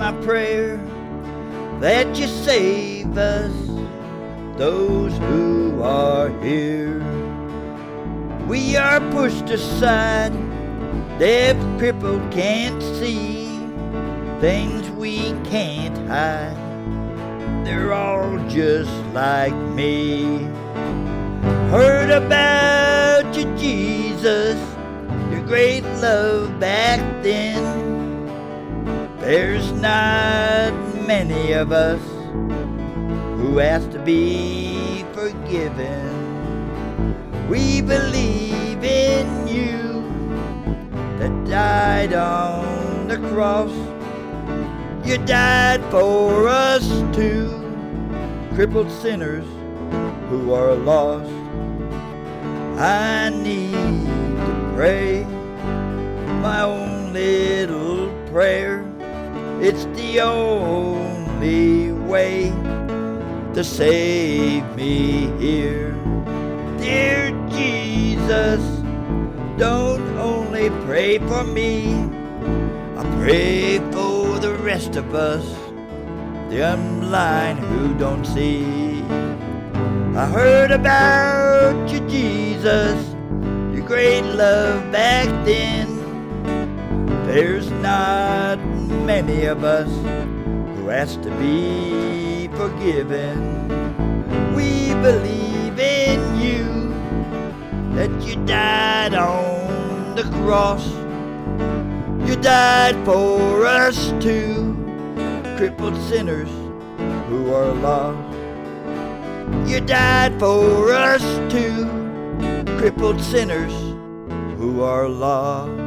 My prayer that you save us, those who are here. We are pushed aside, deaf, crippled, can't see things we can't hide. They're all just like me. Heard about you, Jesus, your great love back then. There's not many of us who ask to be forgiven. We believe in you that died on the cross. You died for us too, crippled sinners who are lost. I need to pray my own little prayer. It's the only way to save me here. Dear Jesus, don't only pray for me, I pray for the rest of us, the unblind who don't see. I heard about you, Jesus, your great love back then. There's not many of us who ask to be forgiven. We believe in you that you died on the cross. You died for us too, crippled sinners who are lost. You died for us too, crippled sinners who are lost.